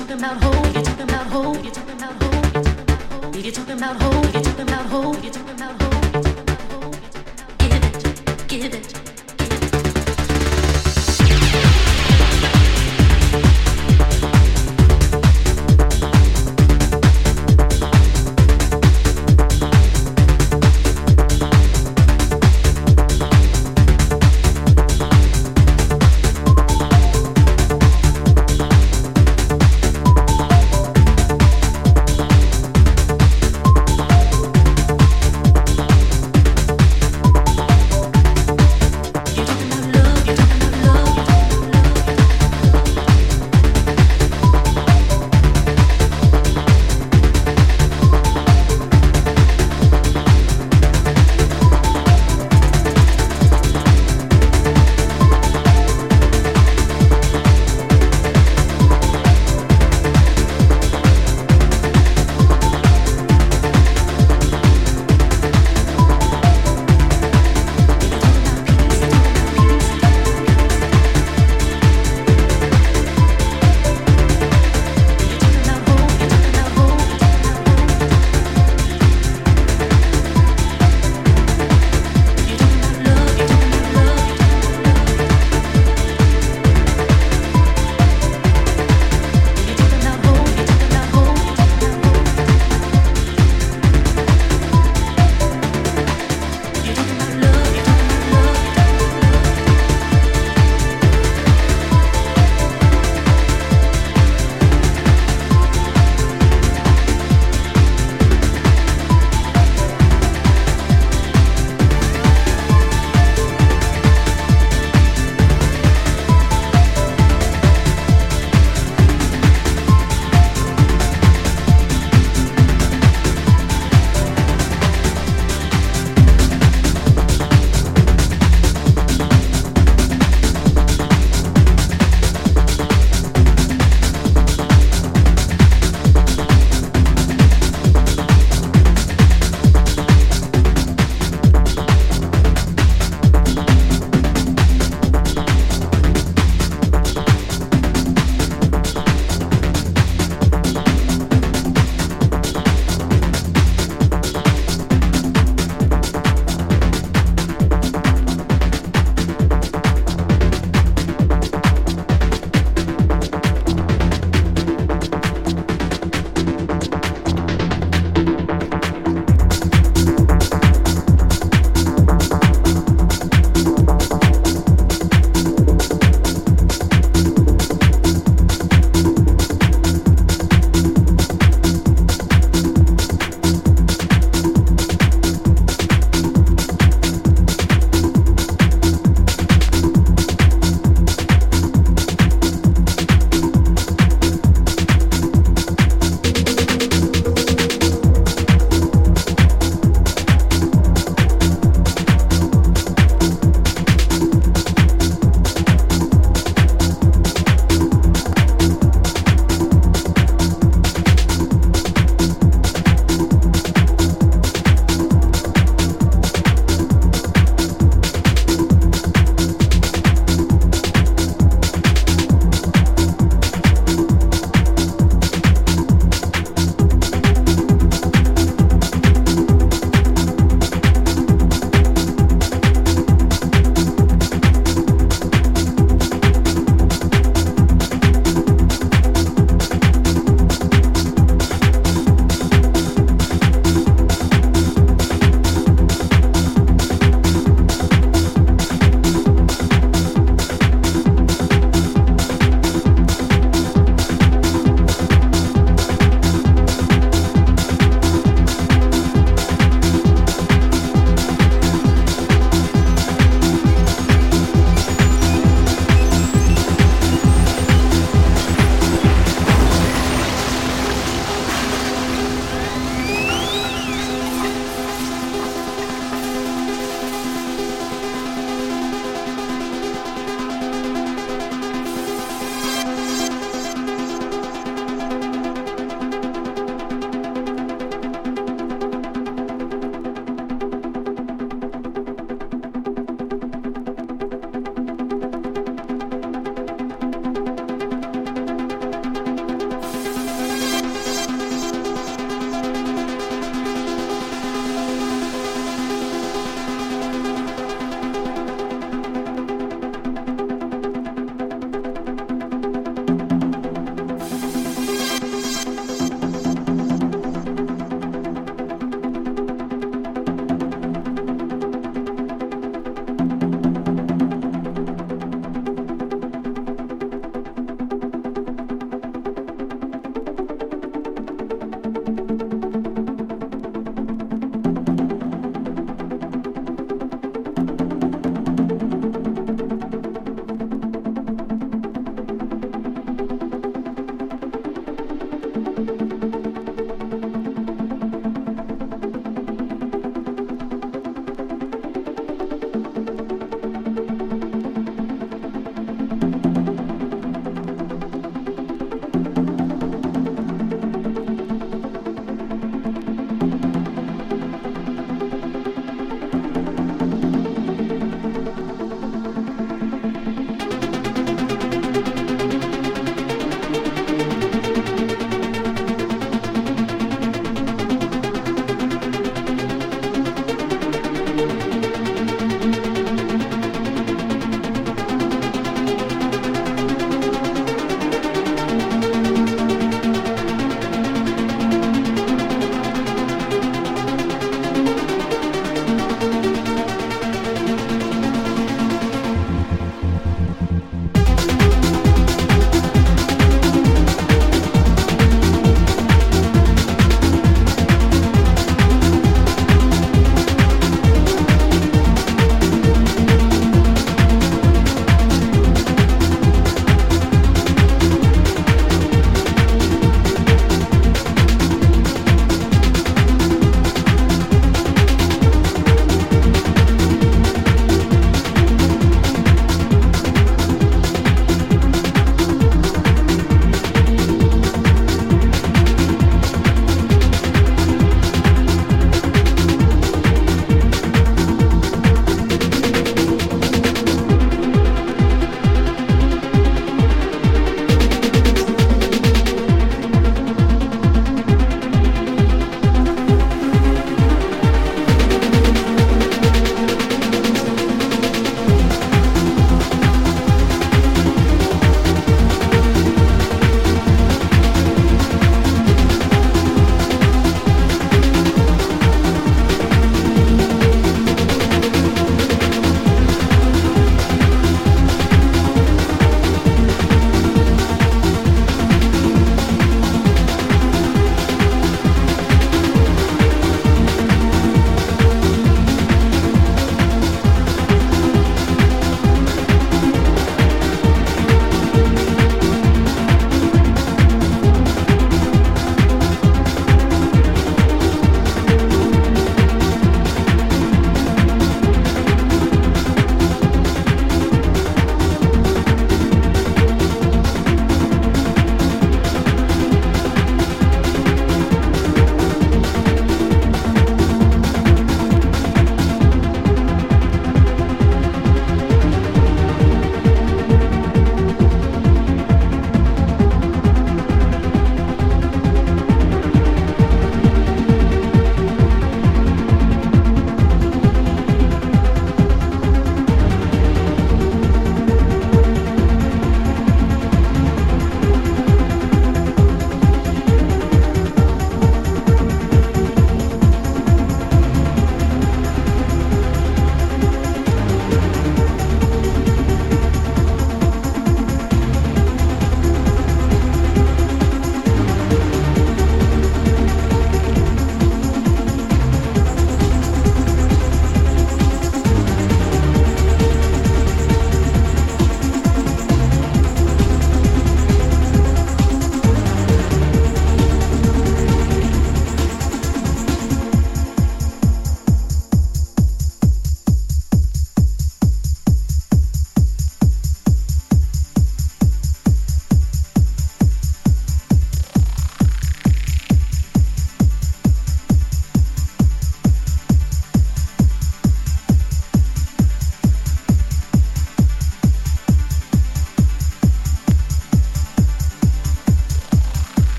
you're talking about hope, you're talking about hope, you're talking about hope, you're talking about hope, you're talking about hope, you're talking about hope, give it, give it.